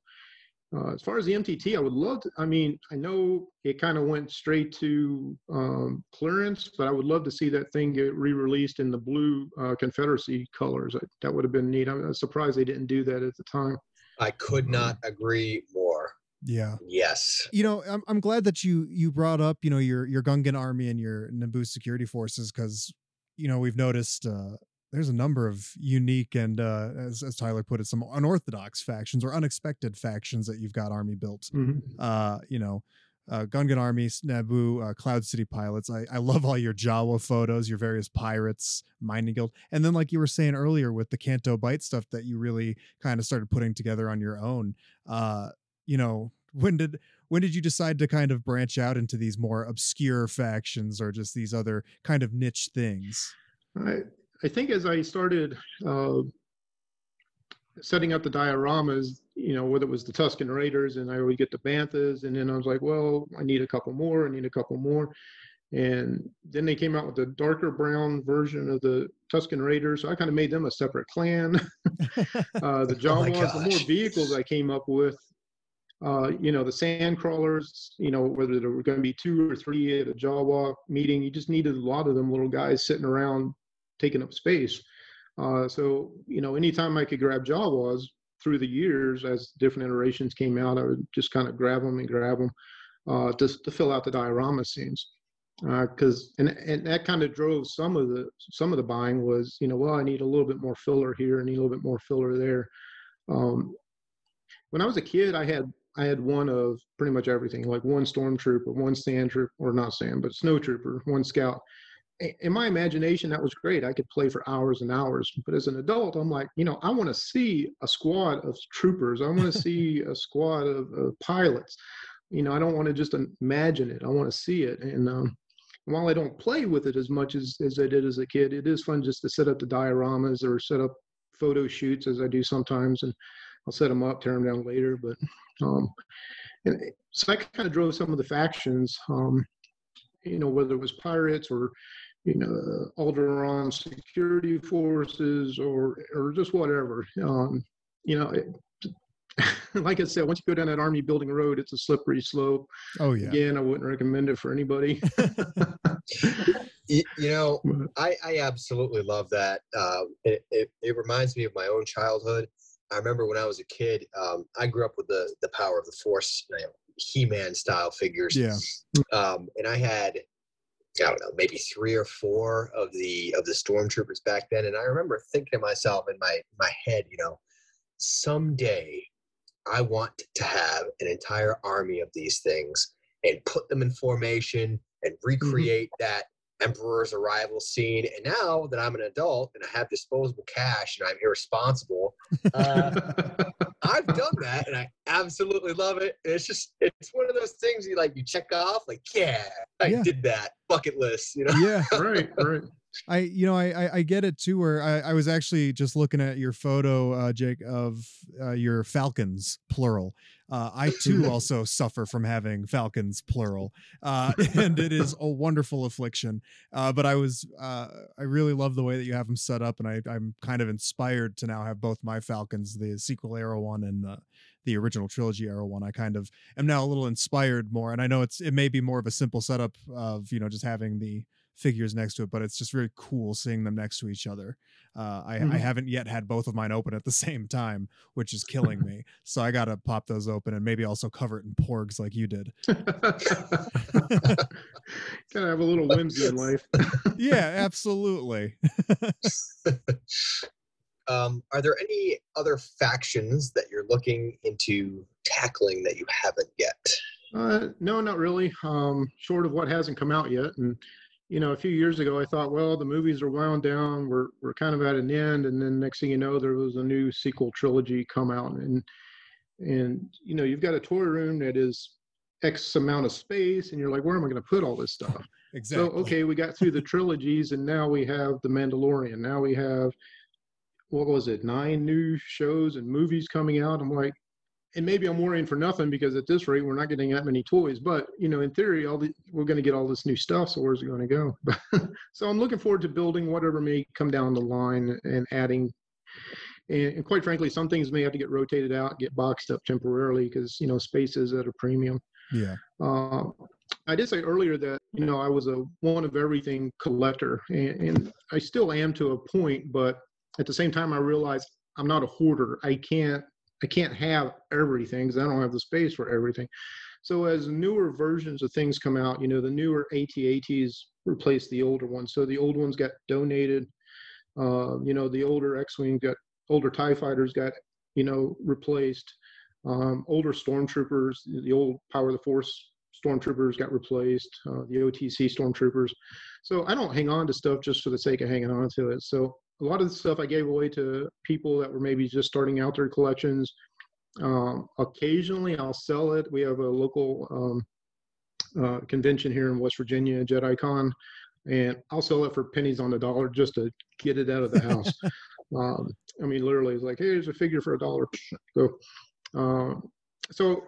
Uh, as far as the MTT, I would love to. I mean, I know it kind of went straight to um, clearance, but I would love to see that thing get re-released in the blue uh, Confederacy colors. That, that would have been neat. I'm surprised they didn't do that at the time. I could not agree more. Yeah. Yes. You know, I'm I'm glad that you you brought up, you know, your your Gungan army and your Naboo security forces because you know, we've noticed uh there's a number of unique and uh as, as Tyler put it, some unorthodox factions or unexpected factions that you've got army built. Mhm. Uh, you know, uh Gungan armies, Naboo, uh, Cloud City pilots. I, I love all your Jawa photos, your various pirates, mining guild. And then like you were saying earlier with the Canto Bight stuff that you really kind of started putting together on your own. Uh you know when did when did you decide to kind of branch out into these more obscure factions or just these other kind of niche things I I think as I started uh, setting up the dioramas, you know, whether it was the Tusken Raiders and I would get the Banthas, and then I was like, well, I need a couple more, I need a couple more. And then they came out with the darker brown version of the Tusken Raiders. So I kind of made them a separate clan. uh, the Oh Jawas, the more vehicles I came up with, uh, you know, the sand crawlers, you know, whether there were going to be two or three at a Jawa meeting, you just needed a lot of them little guys sitting around taking up space. Uh, so, you know, anytime I could grab Jawas through the years as different iterations came out, I would just kind of grab them and grab them uh, just to fill out the diorama scenes. Because and and that kind of drove some of the some of the buying was you know well I need a little bit more filler here, I need a little bit more filler there. Um, when I was a kid, I had I had one of pretty much everything, like one stormtrooper, one sand trooper, or not sand, but snow trooper, one scout. I- In my imagination, that was great. I could play for hours and hours. But as an adult, I'm like, you know, I want to see a squad of troopers. I want to see a squad of, of pilots. You know, I don't want to just imagine it. I want to see it. And um, while I don't play with it as much as, as I did as a kid, it is fun just to set up the dioramas or set up photo shoots as I do sometimes. And I'll set them up, tear them down later. But um, and so that kind of drove some of the factions, um, you know, whether it was pirates or, you know, Alderaan security forces or or just whatever. Um, you know, it, like I said, once you go down that army building road, it's a slippery slope. oh yeah Again, I wouldn't recommend it for anybody. You, you know, I, I absolutely love that. Uh, it, it, it reminds me of my own childhood. I remember when I was a kid, um, I grew up with the, the power of the force, you know, He-Man style figures. yeah Um, and I had, I don't know, maybe three or four of the of the stormtroopers back then. And I remember thinking to myself in my my head, you know, someday I want to have an entire army of these things and put them in formation and recreate that Emperor's arrival scene. And now that I'm an adult and I have disposable cash and I'm irresponsible, uh, I've done that and I absolutely love it. And it's just it's one of those things you like you check off like yeah I Yeah. did that bucket list. You know. Yeah. right, right. I you know I I, I get it too. Where I, I was actually just looking at your photo, uh, Jake, of uh, your falcons plural. Uh, I too also suffer from having falcons plural, uh, and it is a wonderful affliction. Uh, but I was uh, I really love the way that you have them set up, and I I'm kind of inspired to now have both my falcons, the sequel arrow one and the the original trilogy arrow one. I kind of am now a little inspired more, and I know it's it may be more of a simple setup of you know just having the figures next to it, but it's just really cool seeing them next to each other. Uh, I, I Mhm. haven't yet had both of mine open at the same time, which is killing me. So I gotta pop those open and maybe also cover it in porgs like you did. Gotta have a little whimsy in life. Yeah, absolutely. um, are there any other factions that you're looking into tackling that you haven't yet? Uh, no, not really. Um, short of what hasn't come out yet. And you know, a few years ago, I thought, well, the movies are wound down. We're we're kind of at an end. And then next thing you know, there was a new sequel trilogy come out, and and you know, you've got a toy room that is X amount of space, and you're like, where am I going to put all this stuff? Exactly. So okay, we got through the trilogies, and now we have the Mandalorian. Now we have what was it, nine new shows and movies coming out. I'm like, and maybe I'm worrying for nothing because at this rate we're not getting that many toys. But you know, in theory, all the, we're going to get all this new stuff. So where's it going to go? so I'm looking forward to building whatever may come down the line and adding. And, and quite frankly, some things may have to get rotated out, get boxed up temporarily because you know space is at a premium. yeah. Uh, I did say earlier that you know I was a one of everything collector, and, and I still am to a point. But at the same time, I realize I'm not a hoarder. I can't I can't have everything because I don't have the space for everything. So as newer versions of things come out, you know, the newer AT-ATs replace the older ones. So the old ones got donated. Uh, you know, the older X-wing got older Tie fighters got you know replaced. Um, older stormtroopers, the old Power of the Force stormtroopers got replaced, uh, the OTC stormtroopers. So I don't hang on to stuff just for the sake of hanging on to it. So a lot of the stuff I gave away to people that were maybe just starting out their collections. Um, occasionally I'll sell it. We have a local um, uh, convention here in West Virginia, JediCon, and I'll sell it for pennies on the dollar just to get it out of the house. um, I mean, literally, it's like, hey, here's a figure for a dollar. Go. Um, so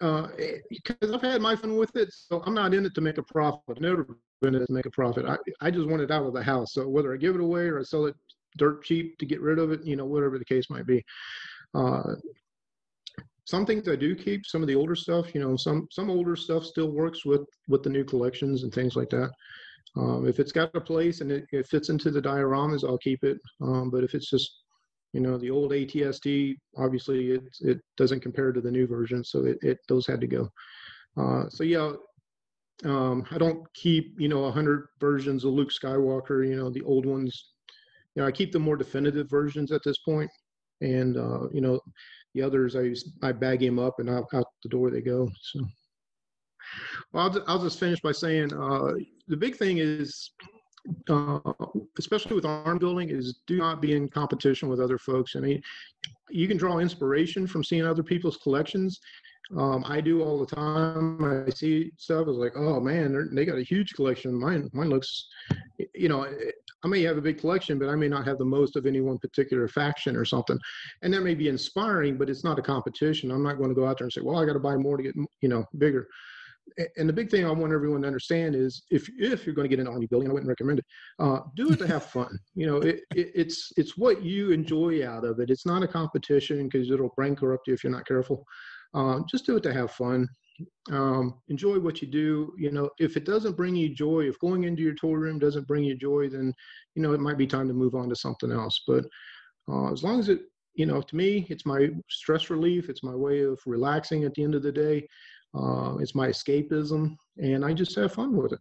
uh, because I've had my fun with it, so I'm not in it to make a profit. I've never been in it to make a profit. I, I just want it out of the house. So whether I give it away or I sell it dirt cheap to get rid of it, you know, whatever the case might be. Uh, some things I do keep, some of the older stuff, you know, some some older stuff still works with with the new collections and things like that. Um, if it's got a place and it, it fits into the dioramas, I'll keep it. Um, but if it's just you know the old AT-ST, obviously it it doesn't compare to the new version, so it, it those had to go. Uh, so yeah, um, I don't keep you know a hundred versions of Luke Skywalker. You know the old ones. You know I keep the more definitive versions at this point, and uh, you know the others I I bag him up and out, out the door they go. So. Well, I'll, ju- I'll just finish by saying uh, the big thing is uh, especially with arm building, is do not be in competition with other folks. I mean, you can draw inspiration from seeing other people's collections. Um, I do all the time. I see stuff. It's like, oh man, they're- got a huge collection. Mine, mine looks, you know, I may have a big collection, but I may not have the most of any one particular faction or something. And that may be inspiring, but it's not a competition. I'm not going to go out there and say, well, I got to buy more to get, you know, bigger and the big thing I want everyone to understand is if if you're going to get an army building, I wouldn't recommend it. Uh, do it to have fun. You know, it, it, it's it's what you enjoy out of it. It's not a competition because it'll brain corrupt you if you're not careful. Uh, just do it to have fun. Um, enjoy what you do. You know, if it doesn't bring you joy, if going into your toy room doesn't bring you joy, then you know it might be time to move on to something else. But uh, as long as it, you know, to me, it's my stress relief. It's my way of relaxing at the end of the day. Uh, it's my escapism, and I just have fun with it.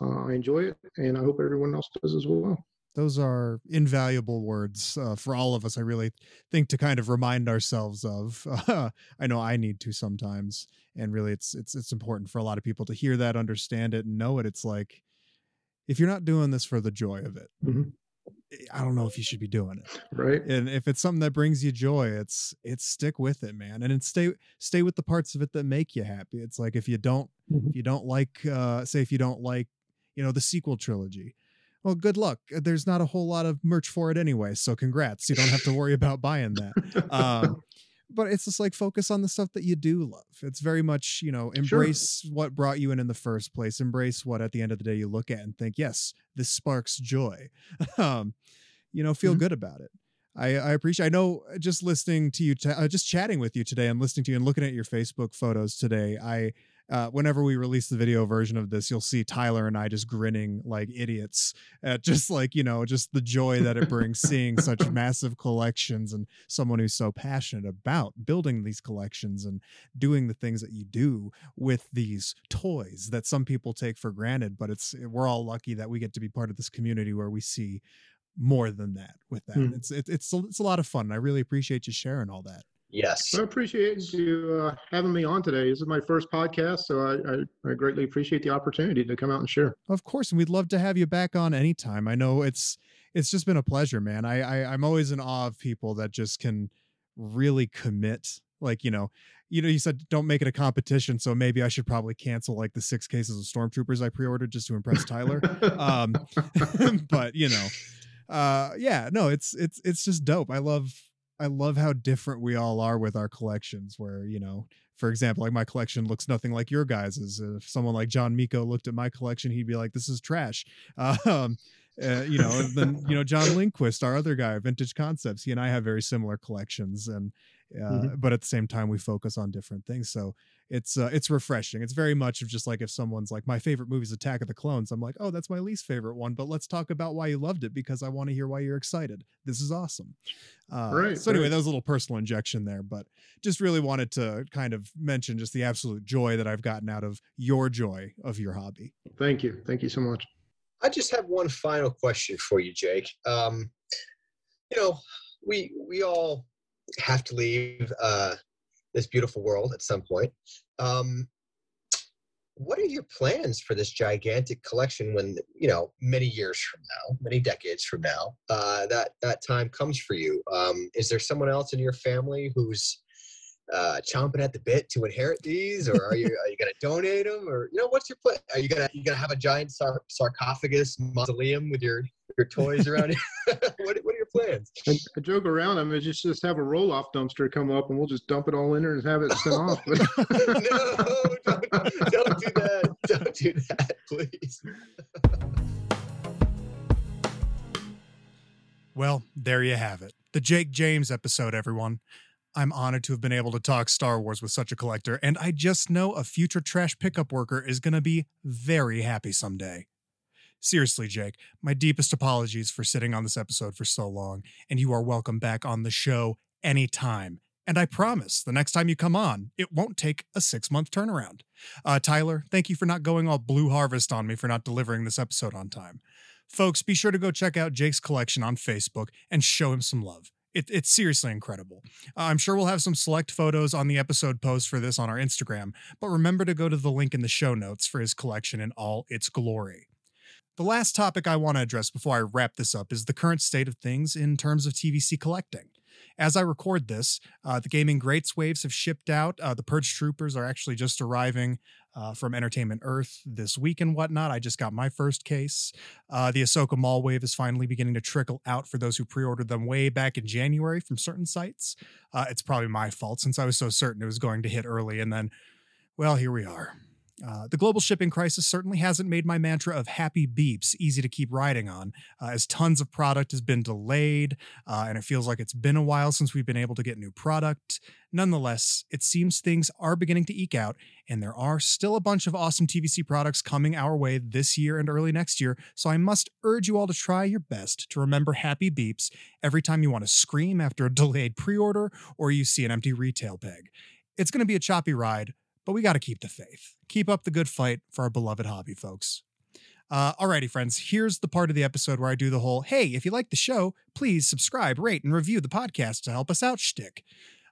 Uh, I enjoy it, and I hope everyone else does as well. Those are invaluable words uh, for all of us. I really think to kind of remind ourselves of. Uh, I know I need to sometimes, and really, it's it's it's important for a lot of people to hear that, understand it, and know it. It's like if you're not doing this for the joy of it, Mhm. I don't know if you should be doing it. Right. And if it's something that brings you joy, it's it's stick with it, man. And it's stay stay with the parts of it that make you happy. It's like if you don't Mhm. if you don't like uh say if you don't like, you know, the sequel trilogy. Well, good luck. There's not a whole lot of merch for it anyway, so congrats. You don't have to worry about buying that. Um but it's just like focus on the stuff that you do love. It's very much, you know, Sure. embrace what brought you in in the first place. Embrace what at the end of the day you look at and think, yes, this sparks joy. um, you know, feel Mhm. good about it. I, I appreciate. I know uh, just listening to you, t- uh, just chatting with you today, and listening to you and looking at your Facebook photos today. I, uh, whenever we release the video version of this, you'll see Tyler and I just grinning like idiots at just like you know just the joy that it brings seeing such massive collections and someone who's so passionate about building these collections and doing the things that you do with these toys that some people take for granted. But it's we're all lucky that we get to be part of this community where we see more than that with that. Hmm. It's it, it's a, it's a lot of fun. I really appreciate you sharing all that. Yes. I appreciate you uh, having me on today. This is my first podcast, so I, I, I greatly appreciate the opportunity to come out and share. Of course, and we'd love to have you back on anytime. I know it's it's just been a pleasure, man. I, I I'm always in awe of people that just can really commit. Like you know, you know, you said don't make it a competition, so maybe I should probably cancel like the six cases of stormtroopers I pre-ordered just to impress Tyler. um, but you know, uh, yeah, no, it's it's it's just dope. I love I love how different we all are with our collections. Where you know, for example, like my collection looks nothing like your guys's. If someone like John Miko looked at my collection, he'd be like, "This is trash." Um, uh, you know, then you know John Lindquist, our other guy, Vintage Concepts. He and I have very similar collections, and uh, Mhm. but at the same time, we focus on different things. So it's uh, it's refreshing. It's very much of just like if someone's like, "My favorite movie is Attack of the Clones," I'm like, "Oh, that's my least favorite one," but let's talk about why you loved it because I want to hear why you're excited. This is awesome. Uh, Right, So anyway, right. that was a little personal injection there, but just really wanted to kind of mention just the absolute joy that I've gotten out of your joy of your hobby. Thank you. Thank you so much. I just have one final question for you, Jake. Um, you know, we we all have to leave uh, this beautiful world at some point. Um, what are your plans for this gigantic collection when you know many years from now, many decades from now, uh, that that time comes for you? Um, is there someone else in your family who's uh, chomping at the bit to inherit these, or are you are you going to donate them, or you know what's your plan? Are you gonna you gonna have a giant sar- sarcophagus mausoleum with your your toys around it? what what are your plans? I, I joke around. I mean, just just have a roll off dumpster come up, and we'll just dump it all in there and have it sent off. no, don't, don't do that. Don't do that, please. Well, there you have it. The Jake James episode, everyone. I'm honored to have been able to talk Star Wars with such a collector, and I just know a future trash pickup worker is going to be very happy someday. Seriously, Jake, my deepest apologies for sitting on this episode for so long, and you are welcome back on the show anytime. And I promise the next time you come on, it won't take a six month turnaround. Uh, Tyler, thank you for not going all Blue Harvest on me for not delivering this episode on time. Folks, be sure to go check out Jake's collection on Facebook and show him some love. It, it's seriously incredible. Uh, I'm sure we'll have some select photos on the episode post for this on our Instagram, but remember to go to the link in the show notes for his collection in all its glory. The last topic I want to address before I wrap this up is the current state of things in terms of TVC collecting. As I record this, uh, the Gaming Greats waves have shipped out. Uh, the Purge Troopers are actually just arriving uh, from Entertainment Earth this week and whatnot. I just got my first case. Uh, the Ahsoka Maul wave is finally beginning to trickle out for those who pre ordered them way back in January from certain sites. Uh, it's probably my fault since I was so certain it was going to hit early, and then, well, here we are. Uh, the global shipping crisis certainly hasn't made my mantra of happy beeps easy to keep riding on, uh, as tons of product has been delayed, uh, and it feels like it's been a while since we've been able to get new product. Nonetheless, it seems things are beginning to eke out, and there are still a bunch of awesome TVC products coming our way this year and early next year, so I must urge you all to try your best to remember happy beeps every time you want to scream after a delayed pre order or you see an empty retail peg. It's going to be a choppy ride, but we got to keep the faith. Keep up the good fight for our beloved hobby, folks. Uh, alrighty, friends, here's the part of the episode where I do the whole hey, if you like the show, please subscribe, rate, and review the podcast to help us out shtick.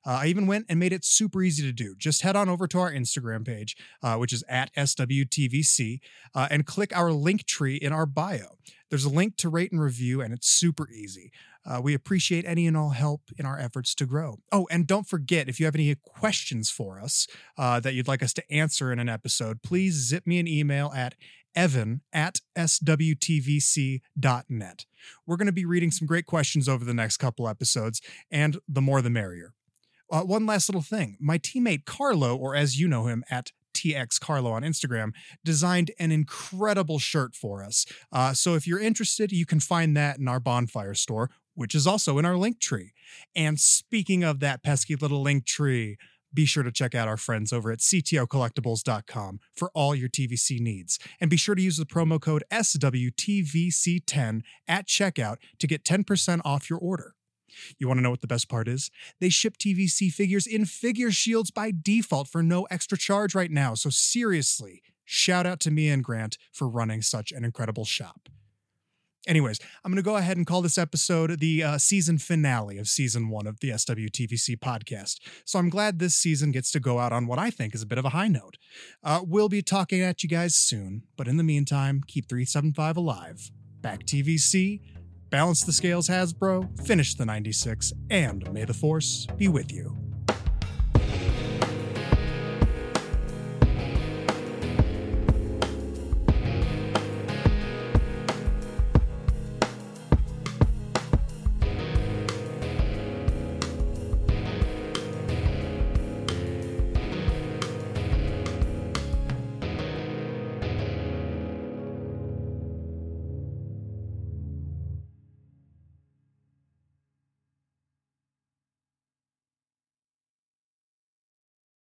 Uh, I even went and made it super easy to do. Just head on over to our Instagram page, uh, which is at SWTVC, uh, and click our link tree in our bio. There's a link to rate and review, and it's super easy. Uh, we appreciate any and all help in our efforts to grow. Oh, and don't forget if you have any questions for us uh, that you'd like us to answer in an episode, please zip me an email at evan at swtvc.net. We're going to be reading some great questions over the next couple episodes, and the more the merrier. Uh, one last little thing my teammate Carlo, or as you know him at TX Carlo on Instagram, designed an incredible shirt for us. Uh, so if you're interested, you can find that in our bonfire store, which is also in our link tree. And speaking of that pesky little link tree, be sure to check out our friends over at ctocollectibles.com for all your TVC needs. And be sure to use the promo code SWTVC10 at checkout to get 10% off your order. You want to know what the best part is? They ship TVC figures in figure shields by default for no extra charge right now. So, seriously, shout out to me and Grant for running such an incredible shop. Anyways, I'm going to go ahead and call this episode the uh, season finale of season one of the SWTVC podcast. So I'm glad this season gets to go out on what I think is a bit of a high note. Uh, we'll be talking at you guys soon, but in the meantime, keep 375 alive. Back TVC, balance the scales, Hasbro, finish the 96, and may the Force be with you.